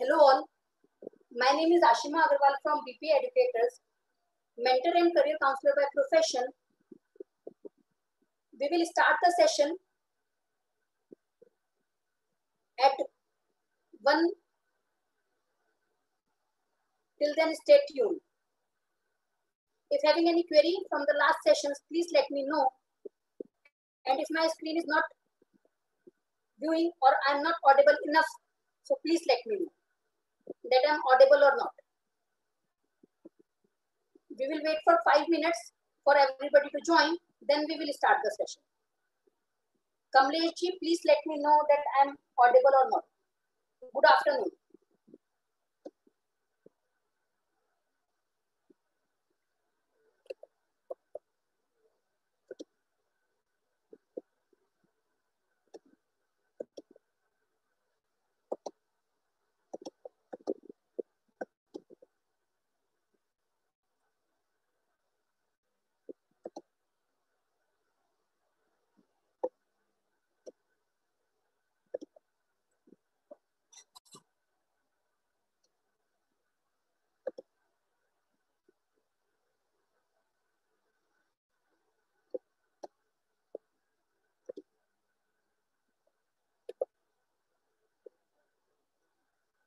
Hello all. My name is Ashima Agarwal from BP Educators, mentor and career counselor by profession. We will start the session at 1. Till then, stay tuned. If having any query from the last sessions, please let me know. And if my screen is not viewing or I'm not audible enough, so please let me know that I'm audible or not. We will wait for five minutes for everybody to join, then we will start the session. Kamlesh ji, please let me know that I'm audible or not. Good afternoon.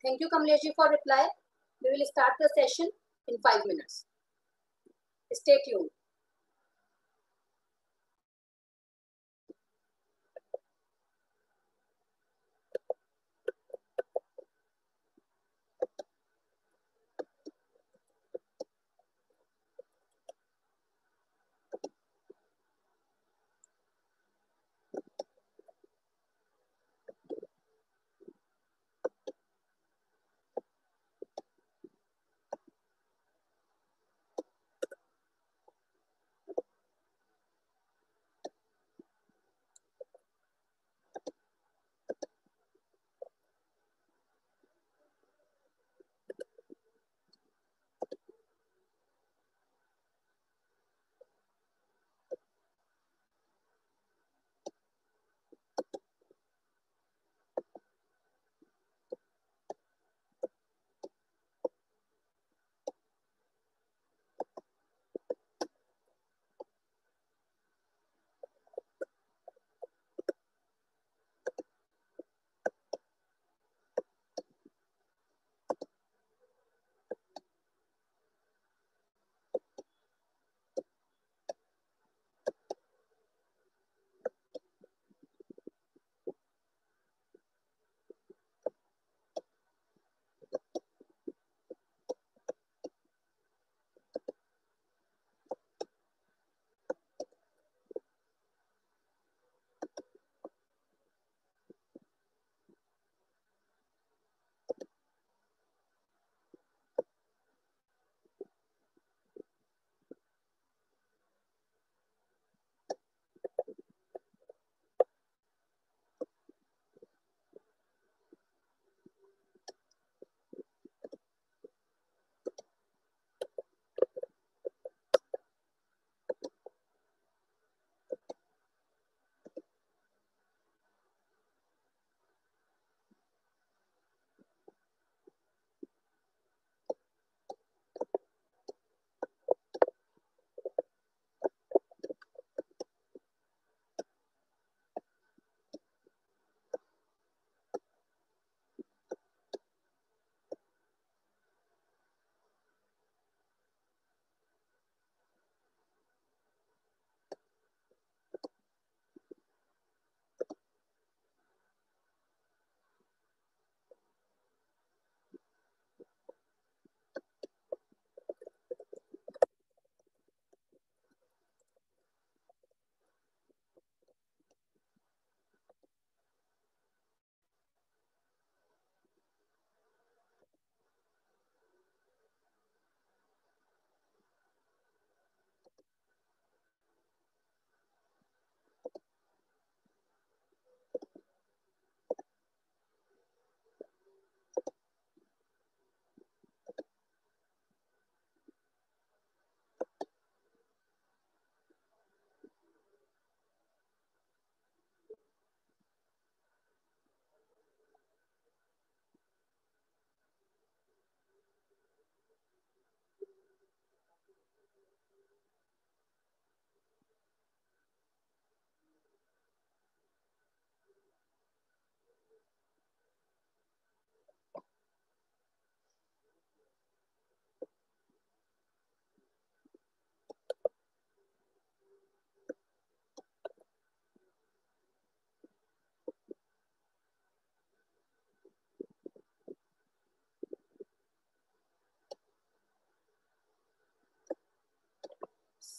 Thank you, Kamlesh for reply. We will start the session in five minutes. Stay tuned.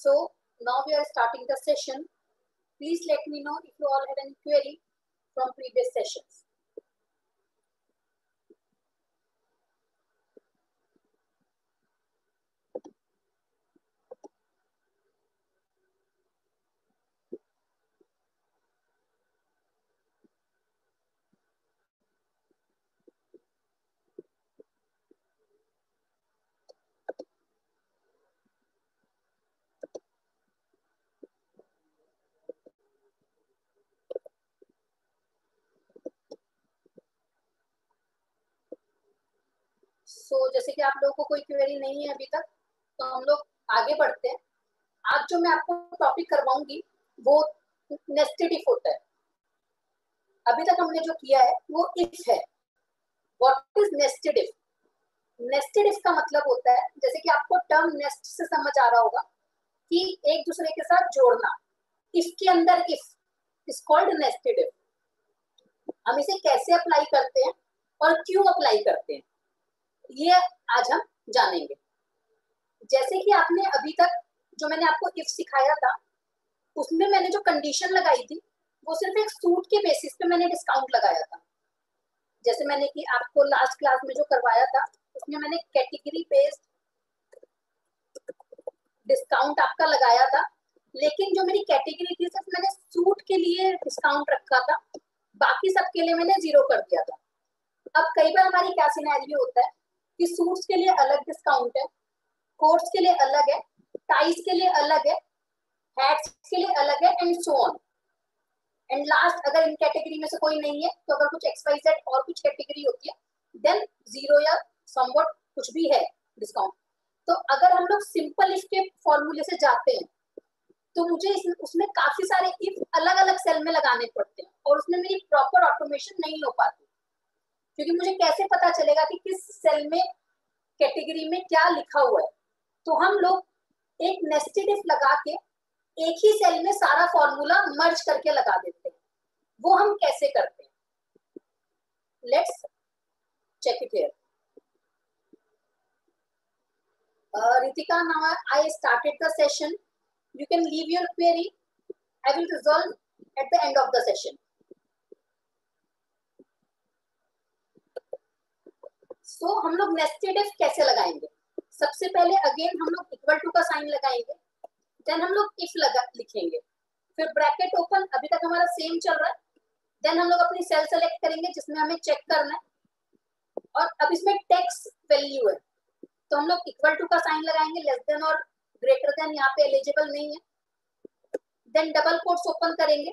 So now we are starting the session. Please let me know if you all have any query from previous sessions. So so, जैसे कि आप लोगों को कोई query नहीं है अभी तक तो हम लोग आगे बढ़ते हैं। आज जो मैं आपको टॉपिक करवाऊँगी वो नेस्टेड इफ़ होता है। अभी तक हमने जो किया है वो इफ़ है। What is nested if nested if का मतलब होता है जैसे कि आपको टर्म नेस्ट से समझ आ रहा होगा कि एक दूसरे के साथ जोड़ना। इफ़ के अंदर if is called nested if हम इसे कैसे अप्लाई करते हैं और क्यों अप्लाई करते हैं? ये आज हम जानेंगे। जैसे कि आपने अभी तक जो मैंने आपको इफ़ सिखाया था, उसमें मैंने जो कंडीशन लगाई थी, वो सिर्फ़ एक सूट के बेसिस पे मैंने डिस्काउंट लगाया था। जैसे मैंने कि आपको लास्ट क्लास में जो करवाया था, उसमें मैंने कैटेगरी बेस्ड डिस्काउंट आपका लगाया था। लेकिन जो मेरी कैटेगरी थी, सिर्फ़ मैंने सूट के लिए डिस्काउंट रखा था। बाकी सबके लिए मैंने ज़ीरो कर दिया था। अब कई बार हमारी क्या सिनेरियो होता है कि सूट्स के लिए अलग डिस्काउंट है कोट्स के लिए अलग है टाइज के लिए अलग है हैट्स के लिए अलग है and so on and last अगर इन कैटेगरी में से कोई नहीं है तो अगर कुछ एक्स और कुछ कैटेगरी होती है देन ज़ीरो या समवट कुछ भी है डिस्काउंट तो अगर हम लोग सिंपल इसके फॉर्मूले से जाते हैं तो मुझे इस, उसमें काफ़ी सारे इफ़ अलग अलग सेल में लगाने पड़ते हैं और उसमें मेरी प्रॉपर ऑटोमेशन नहीं हो पाती। क्योंकि मुझे कैसे पता चलेगा कि किस सेल में कैटेगरी में क्या लिखा हुआ है तो हम लोग एक नेस्टेड इफ़ लगा के एक ही सेल में सारा फॉर्मूला मर्ज करके लगा देते हैं वो हम कैसे करते हैं let's check it here Ritika, now I started the session. You can leave your query. I will resolve at the end of the session. So so, हम लोग नेस्टेड इफ़ कैसे लगाएँगे? सबसे पहले अगेन हम लोग इक्वल टू का sign लगाएँगे देन हम लोग इफ़ लगा लिखेंगे। फिर ब्रैकेट ओपन अभी तक हमारा सेम चल रहा है। देन हम लोग अपनी सेल सेलेक्ट करेंगे जिसमें हमें चेक करना है। और अब इसमें टेक्स वैल्यू है। तो हम लोग इक्वल टू का साइन लगाएँगे लेस देन और ग्रेटर देन यहाँ पे एलिजिबल नहीं है। देन डबल कोट्स ओपन करेंगे।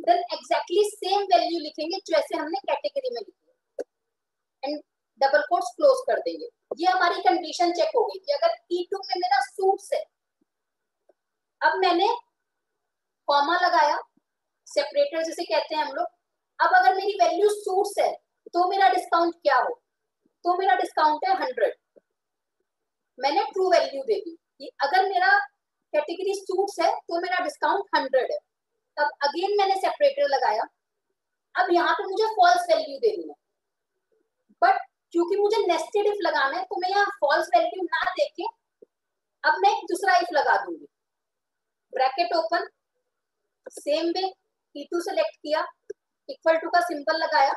देन एग्जैक्टली सेम वैल्यू लिखेंगे जैसे हमने कैटेगरी में लिखी एंड डबल कोट्स क्लोज कर देंगे। ये हमारी कंडीशन चेक हो गई कि अगर E2 में मेरा सूट्स है, अब मैंने कॉमा लगाया सेपरेटर जिसे कहते हैं हम लोग, अब अगर मेरी वैल्यू सूट्स है तो मेरा डिस्काउंट क्या हो? तो मेरा डिस्काउंट है हंड्रेड मैंने ट्रू वैल्यू दे दी कि अगर मेरा कैटेगरी सूट्स है तो मेरा डिस्काउंट हंड्रेड है। तब अगेन मैंने सेपरेटर लगाया। अब यहाँ पे मुझे फॉल्स वैल्यू देनी है। बट क्योंकि मुझे नेस्टेड इफ़ लगाना है तो मैं यहाँ फॉल्स वैल्यू ना देके अब मैं एक दूसरा इफ़ लगा दूँगी। Bracket open same way E2 select किया इक्वल टू का सिंबल लगाया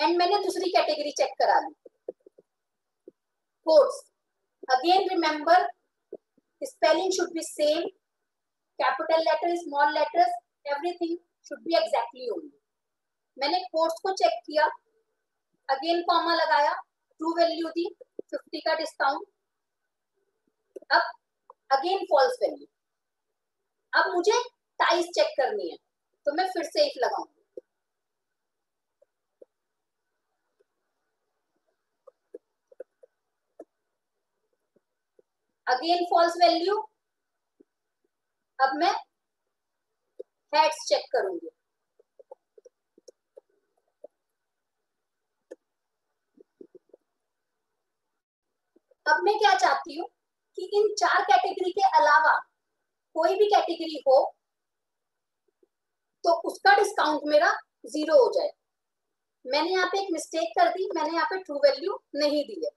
एंड मैंने दूसरी कैटेगरी चेक करा ली। Codes again remember spelling should be same capital letter small letters everything should be exactly only मैंने कोर्स को चेक किया अगेन कॉमा लगाया ट्रू वैल्यू दी 50 का डिस्काउंट अब अगेन फॉल्स वैल्यू अब मुझे टाइस चेक करनी है तो मैं फिर से इफ़ लगाऊँगी। अगेन फॉल्स वैल्यू अब मैं हेड्स चेक करूँगी। अब मैं क्या चाहती हूँ कि इन चार कैटेगरी के अलावा कोई भी कैटेगरी हो तो उसका डिस्काउंट मेरा ज़ीरो हो जाए। मैंने यहाँ पे एक मिस्टेक कर दी, मैंने यहाँ पे ट्रू वैल्यू नहीं दी है।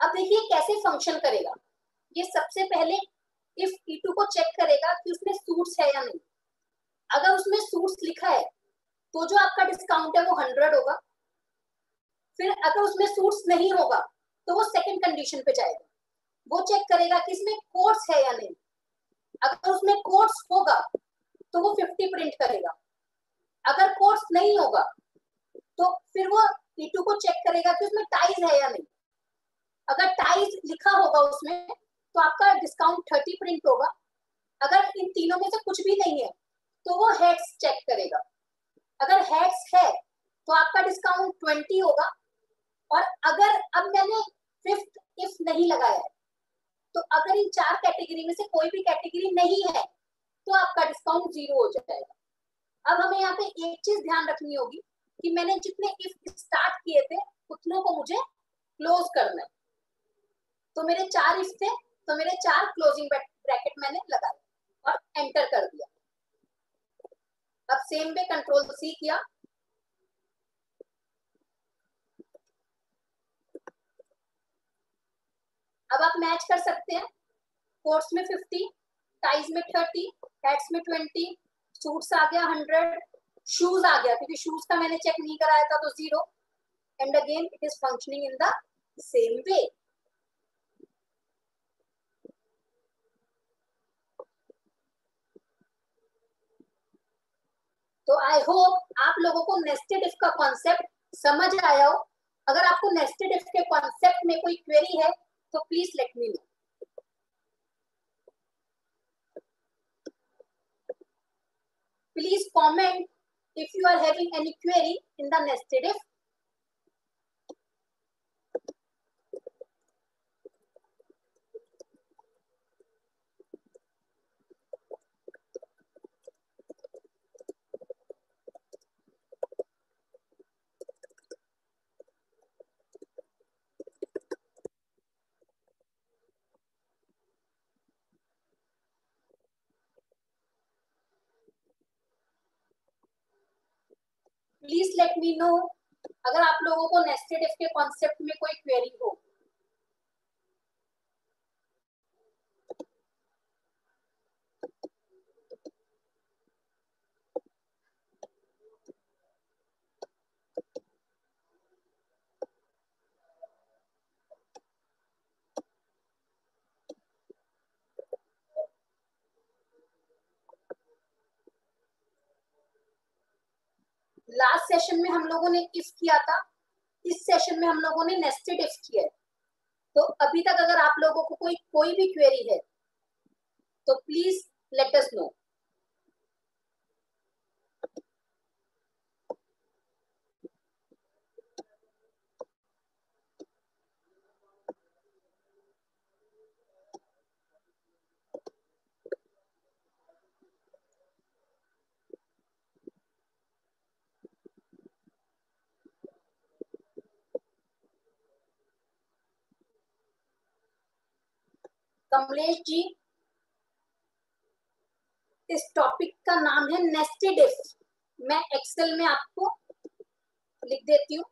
अब देखिए कैसे फ़ंक्शन करेगा। ये सबसे पहले इफ़ ई टू को चेक करेगा कि उसमें सूट्स है या नहीं। अगर उसमें सूट्स लिखा है तो जो आपका डिस्काउंट है वो हंड्रेड होगा। फिर अगर उसमें सूट्स नहीं होगा तो वो सेकंड कंडीशन पे जाएगा। वो चेक करेगा कि इसमें कोड्स है या नहीं। अगर उसमें कोड्स होगा तो वो फिफ्टी प्रिंट करेगा। अगर कोड्स नहीं होगा तो फिर वो E2 को चेक करेगा कि उसमें टाइज है या नहीं। अगर टाइज लिखा होगा उसमें तो आपका डिस्काउंट थर्टी प्रिंट होगा। अगर इन तीनों में से कुछ भी नहीं है तो वो हेड्स चेक करेगा। अगर हेड्स है तो आपका डिस्काउंट ट्वेंटी होगा। और अगर, अब मैंने फिफ्थ इफ़ नहीं लगाया तो अगर इन चार कैटेगरी में से कोई भी कैटेगरी नहीं है तो आपका डिस्काउंट ज़ीरो हो जाएगा। अब हमें यहाँ पे एक चीज़ ध्यान रखनी होगी कि मैंने जितने इफ़ स्टार्ट किए थे, उतनों को मुझे क्लोज करना है। तो मेरे चार इफ़ थे तो मेरे चार क्लोजिंग ब्रैकेट मैंने लगाए और एंटर कर दिया। अब सेम पे कंट्रोल सी किया। अब आप मैच कर सकते हैं। कोर्स में 50 टाइज में 30 हेड्स में 20 सूट्स आ गया 100 शूज़ आ गया। क्योंकि शूज़ का मैंने चेक नहीं कराया था तो zero and again it is functioning in the same way तो आई होप आप लोगों को नेस्टेड इफ़ का कॉन्सेप्ट समझ आया हो। अगर आपको नेस्टेड इफ़ के कॉन्सेप्ट में कोई क्वेरी है तो please let me know please comment if you are having any query in the nested if me know अगर आप लोगों को नेस्टेड इफ़ के कॉन्सेप्ट में कोई क्वेरी हो लास्ट सेशन में हम लोगों ने इफ़ किया था, इस सेशन में हम लोगों ने नेस्टेड इफ़ किया है। तो अभी तक अगर आप लोगों को कोई कोई भी क्वेरी है तो please let us know Kamlesh ji, इस टॉपिक का नाम है नेस्टेड इफ़ मैं एक्सेल में आपको लिख देती हूँ।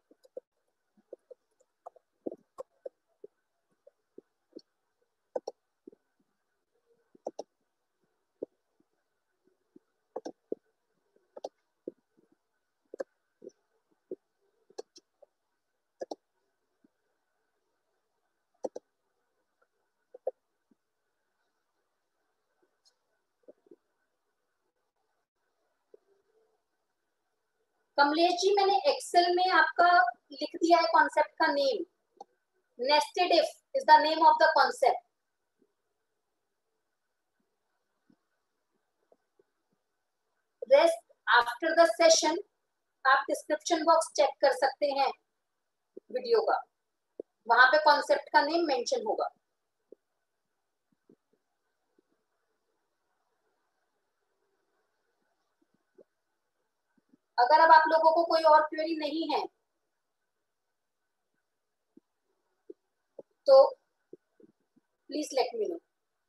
कमलेश जी, मैंने एक्सेल में आपका लिख दिया है कॉन्सेप्ट का name nested if is the name of the concept rest after the session आप डिस्क्रिप्शन बॉक्स चेक कर सकते हैं वीडियो का. वहाँ पे कॉन्सेप्ट का नेम मेंशन होगा. अगर अब आप लोगों को कोई और क्वेरी नहीं है तो please let me know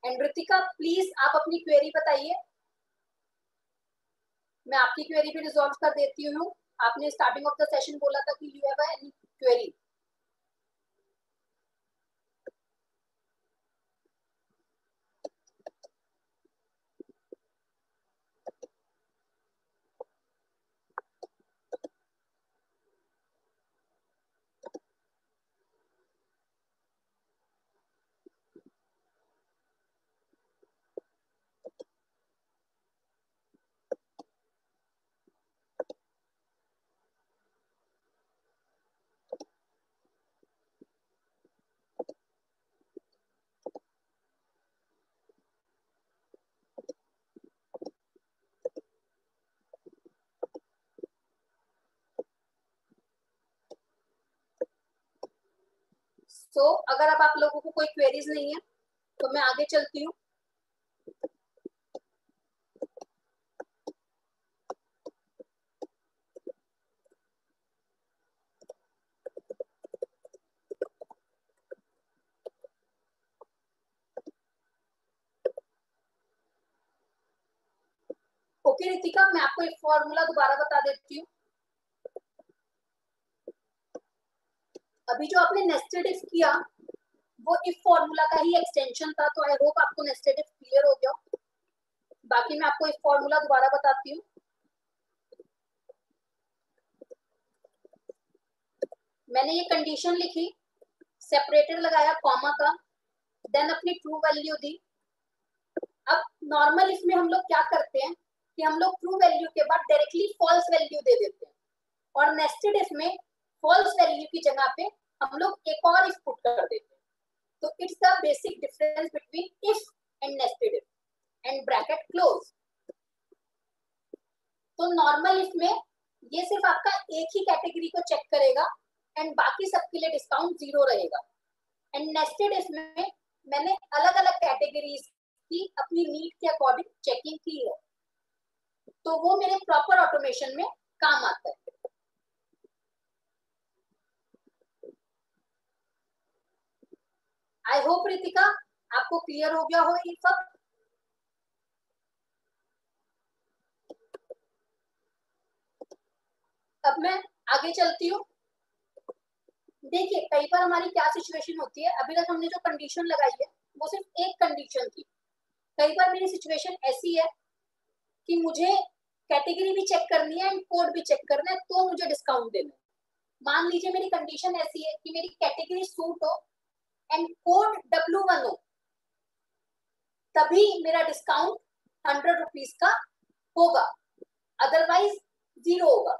and Ritika please आप अपनी क्वेरी बताइए। मैं आपकी क्वेरी भी रिजॉल्व कर देती हूँ। आपने स्टार्टिंग ऑफ़ द सेशन बोला था कि you have any query so so, अगर अब आप लोगों को कोई क्वेरीज नहीं है तो मैं आगे चलती हूँ। ओके okay, रितिका मैं आपको एक फॉर्मूला दोबारा बता देती हूँ। अभी जो आपने नेस्टेड इफ़ किया, वो इफ़ फॉर्मूला का ही एक्सटेंशन था तो आई होप आपको नेस्टेड इफ़ क्लियर हो गया। बाकी मैं आपको इफ़ फॉर्मूला दोबारा बताती हूँ। मैंने ये कंडीशन लिखी सेपरेटर लगाया कॉमा का देन अपनी ट्रू वैल्यू दी। अब नॉर्मल इसमें हम लोग क्या करते हैं कि हम लोग ट्रू वैल्यू के बाद डायरेक्टली फॉल्स वैल्यू दे देते हैं। और नेस्टेड इसमें फॉल्स वैल्यू की जगह पे हम लोग एक और इफ़ पुट कर देते हैं। तो it's the basic difference between if and nested if and bracket close तो नॉर्मल इफ़ में ये सिर्फ़ आपका एक ही कैटेगरी को चेक करेगा एंड बाकी सबके लिए डिस्काउंट ज़ीरो रहेगा। एंड नेस्टेड इफ़ में मैंने अलग अलग कैटेगरीज की अपनी नीड के अकॉर्डिंग चेकिंग की है। तो वो मेरे प्रॉपर ऑटोमेशन में काम आता है। आई होप रितिका आपको क्लियर हो गया हो ये सब? अब मैं आगे चलती हूँ। देखिए, कई बार हमारी क्या सिचुएशन होती है? अभी तक हमने जो कंडीशन लगाई है, वो सिर्फ़ एक कंडीशन थी। कई बार मेरी सिचुएशन ऐसी है कि मुझे कैटेगरी भी चेक करनी है एंड कोड भी चेक करना है तो मुझे डिस्काउंट देना है। मान लीजिए मेरी कंडीशन ऐसी है कि मेरी कैटेगरी सूट हो and code W one O तभी मेरा डिस्काउंट हंड्रेड रुपीज़ का होगा. अदरवाइज़ ज़ीरो होगा.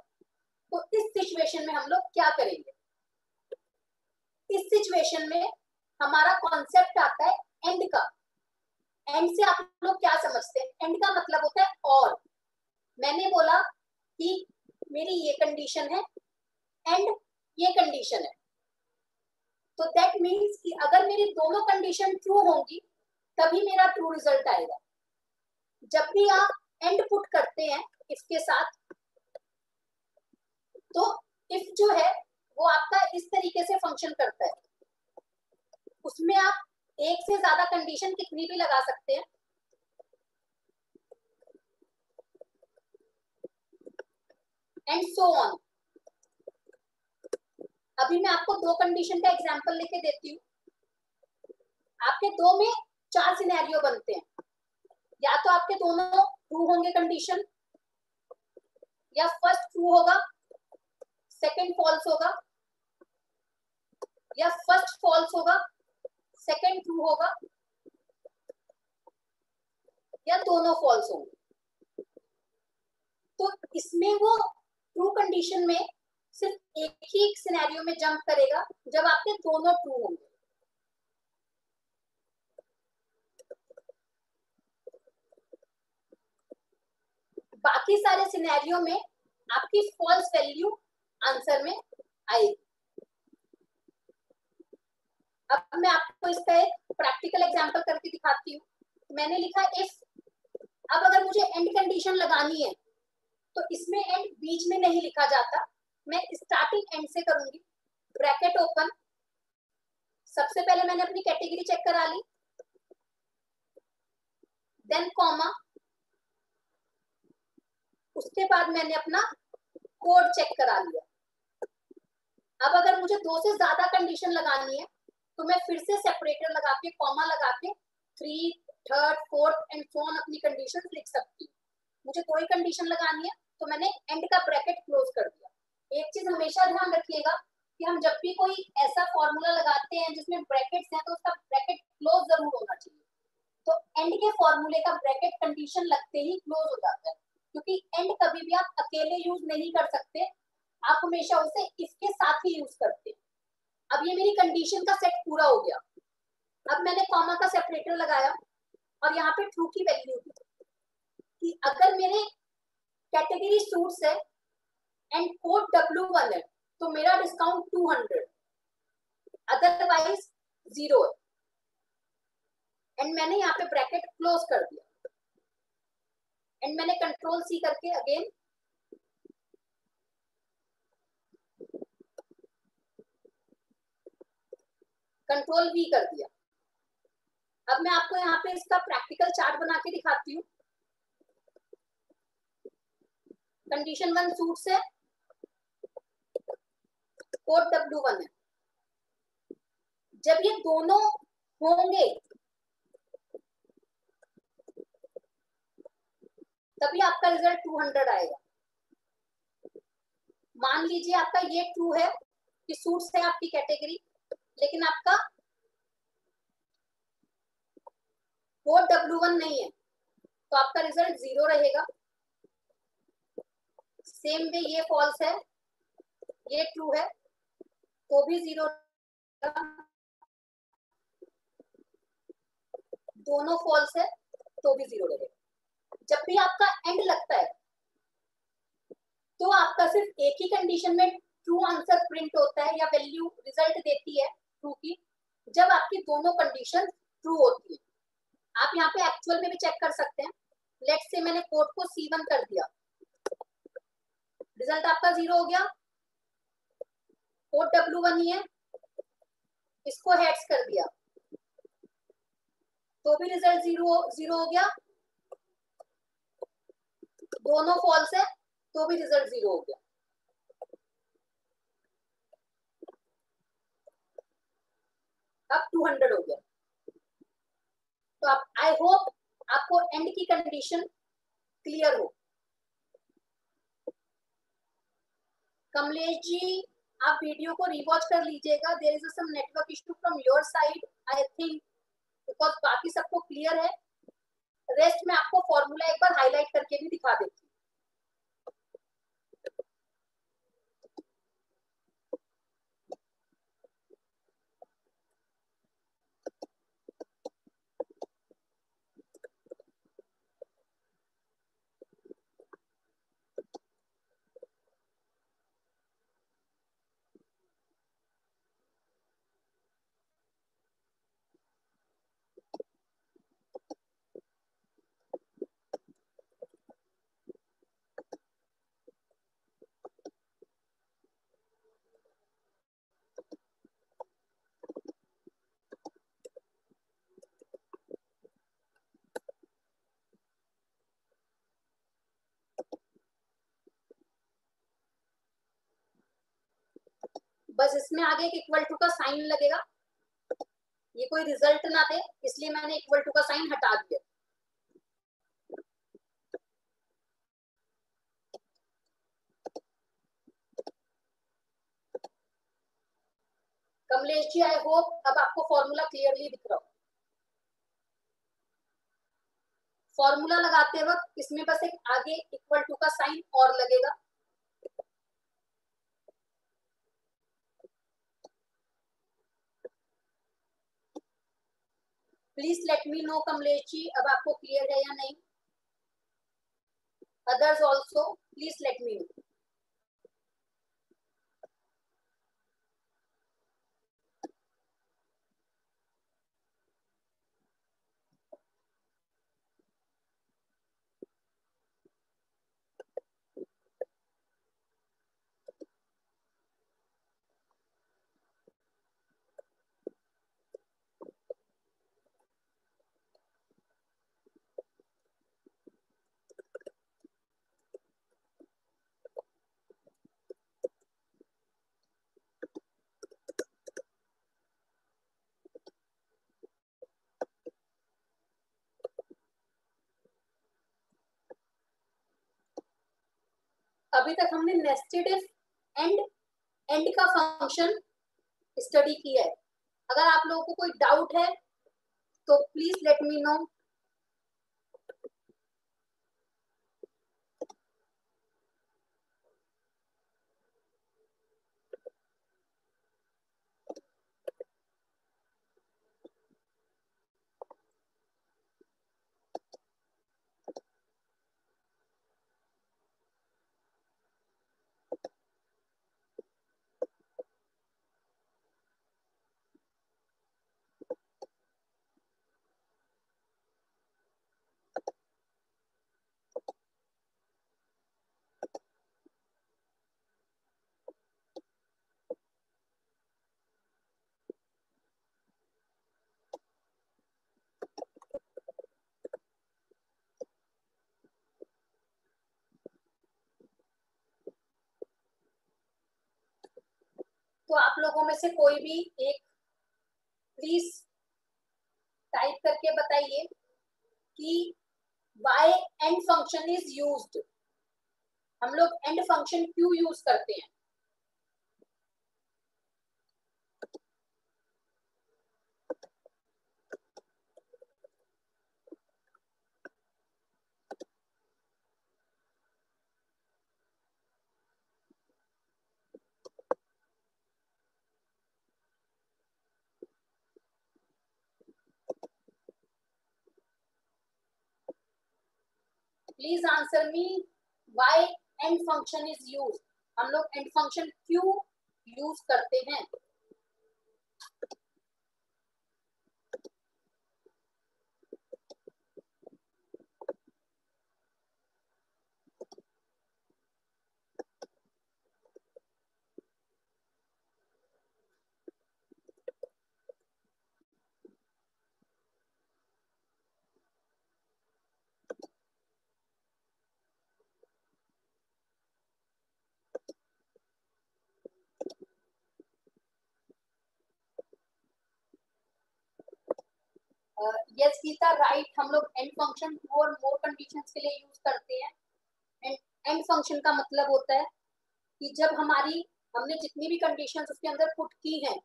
तो इस सिचुएशन में हम लोग क्या करेंगे? इस सिचुएशन में हमारा कॉन्सेप्ट आता है एंड का. एंड से आप लोग क्या समझते हैं? एंड का मतलब होता है और मैंने बोला कि मेरी ये कंडीशन है एंड ये कंडीशन है. तो दैट मीन्स कि अगर मेरी दोनों कंडीशन ट्रू होंगी, तभी मेरा ट्रू रिज़ल्ट आएगा। जब भी आप एंड पुट करते हैं इसके साथ तो इफ़ जो है, वो आपका इस तरीके से फ़ंक्शन करता है। उसमें आप एक से ज़्यादा कंडीशन कितनी भी लगा सकते हैं। एंड सो ऑन अभी मैं आपको दो कंडीशन का एग्ज़ाम्पल लेके देती हूँ। आपके दो में चार सिनेरियो बनते हैं। या तो आपके दोनों ट्रू होंगे कंडीशन या फ़र्स्ट ट्रू होगा सेकंड फॉल्स होगा, या फ़र्स्ट फॉल्स होगा सेकंड ट्रू होगा, या दोनों फॉल्स होंगे। तो इसमें वो ट्रू कंडीशन में सिर्फ़ एक ही एक सिनेरियो में जंप करेगा, जब आपके दोनों ट्रू होंगे। बाकी सारे सिनेरियो में आपकी फॉल्स वैल्यू आंसर में आएगी। अब मैं आपको इसका एक प्रैक्टिकल एग्जांपल करके दिखाती हूँ। मैंने लिखा इफ़ अब अगर मुझे एंड कंडीशन लगानी है तो इसमें एंड बीच में नहीं लिखा जाता। मैं स्टार्टिंग एंड से करूँगी। ब्रैकेट ओपन सबसे पहले मैंने अपनी कैटेगरी चेक करा ली। देन कॉमा उसके बाद मैंने अपना कोड चेक करा लिया। अब अगर मुझे दो से ज़्यादा कंडीशन लगानी है तो मैं फिर से सेपरेटर लगा के कॉमा लगा के three third fourth and phone अपनी कंडीशन लिख सकती हूँ। मुझे कोई कंडीशन लगानी है तो मैंने एंड का ब्रैकेट क्लोज कर दिया। एक चीज़ हमेशा ध्यान रखिएगा कि हम जब भी कोई ऐसा फॉर्मूला लगाते हैं जिसमें ब्रैकेट्स हैं तो उसका ब्रैकेट क्लोज ज़रूर होना चाहिए। तो एंड के फॉर्मूले का ब्रैकेट कंडीशन लगते ही क्लोज हो जाता है। क्योंकि एंड कभी भी आप अकेले यूज़ नहीं कर सकते। आप हमेशा उसे इसके साथ ही यूज़ करते अब ये मेरी कंडीशन का सेट पूरा हो गया। अब मैंने कॉमा का सेपरेटर लगाया और यहाँ पे ट्रू की वैल्यू दी। कि अगर मेरे कैटेगरी सूट्स है एंड कोड डब्ल्यू वन है तो मेरा discount two hundred otherwise zero है. एंड मैंने यहाँ पे ब्रैकेट क्लोज कर दिया. एंड मैंने कंट्रोल सी करके अगेन कंट्रोल वी कर दिया. अब मैं आपको यहाँ पे इसका प्रैक्टिकल चार्ट बना के दिखाती हूँ. कंडीशन वन सूट से कोड डब्ल्यू वन है। जब ये दोनों होंगे, तभी आपका रिज़ल्ट 200 आएगा। मान लीजिए आपका ये ट्रू है कि सूट्स है आपकी कैटेगरी लेकिन आपका कोड डब्ल्यू वन नहीं है तो आपका रिज़ल्ट ज़ीरो रहेगा। सेम वे ये फॉल्स है, ये ट्रू है तो भी ज़ीरो दोनों फॉल्स है तो भी ज़ीरो रहेगा। जब भी आपका एंड लगता है तो आपका सिर्फ़ एक ही कंडीशन में ट्रू आंसर प्रिंट होता है या वैल्यू रिज़ल्ट देती है ट्रू की। जब आपकी दोनों कंडीशन ट्रू होती है। आप यहाँ पे एक्चुअल में भी चेक कर सकते हैं। लेट से मैंने कोड को सी वन कर दिया। रिज़ल्ट आपका ज़ीरो हो गया। कोड डब्ल्यू वन ही है। इसको हेड्स कर दिया। तो भी रिज़ल्ट ज़ीरो ज़ीरो हो गया। दोनों फॉल्स है तो भी रिज़ल्ट ज़ीरो हो गया। अब 200 हो गया। तो आप आई होप आपको एंड की कंडीशन क्लियर हो। कमलेश जी आप वीडियो को रिवॉच कर लीजिएगा। There is some network issue from your side I think because बाकी सबको क्लियर है। रेस्ट में आपको फॉर्मूला एक बार हाईलाइट करके भी दिखा देती बस इसमें आगे एक इक्वल टू का साइन लगेगा। ये कोई रिज़ल्ट ना दे, इसलिए मैंने इक्वल टू का साइन हटा दिया। कमलेश जी आई होप अब आपको फॉर्मूला क्लियरली दिख रहा हो। फॉर्मूला लगाते वक्त इसमें बस एक आगे इक्वल टू का साइन और लगेगा। Please let me know Kamlesh ji अब आपको क्लियर है या नहीं? Others also please let me know अभी तक हमने नेस्टेड इफ़ एंड एंड का फ़ंक्शन स्टडी किया है। अगर आप लोगों को कोई डाउट है तो प्लीज़ लेट मी नो तो आप लोगों में से कोई भी एक प्लीज़ टाइप करके बताइए कि why and function is used हम लोग एंड फ़ंक्शन क्यों यूज़ करते हैं? Please answer me why and function is use हम लोग एंड फ़ंक्शन क्यों यूज़ करते हैं? यस गीता राइट हम लोग एंड फ़ंक्शन टू और मोर कंडीशंस के लिए यूज़ करते हैं। एंड एंड फ़ंक्शन का मतलब होता है कि जब हमारी, हमने जितनी भी कंडीशंस उसके अंदर पुट की हैं,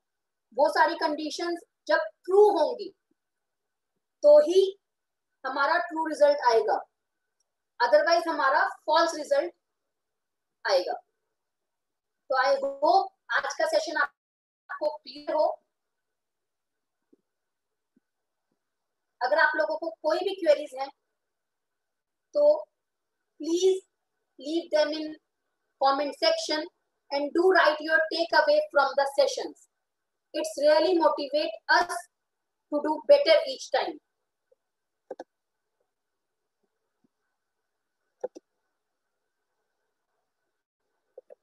वो सारी कंडीशंस जब ट्रू होंगी तो ही हमारा ट्रू रिज़ल्ट आएगा। अदरवाइज़ हमारा फॉल्स रिज़ल्ट आएगा। तो आई होप आज का सेशन आपको क्लियर हो। अगर आप लोगों को कोई भी क्वेरीज है तो please leave them in comment section and do write your take away from the sessions it's really motivate us to do better each time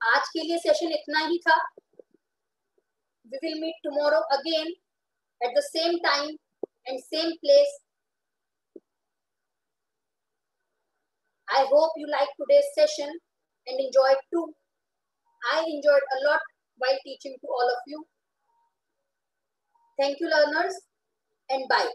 आज के लिए सेशन इतना ही था. We will meet tomorrow again at the same time and same place. I hope you liked today's session and enjoyed too. I enjoyed a lot while teaching to all of you. Thank you learners and bye.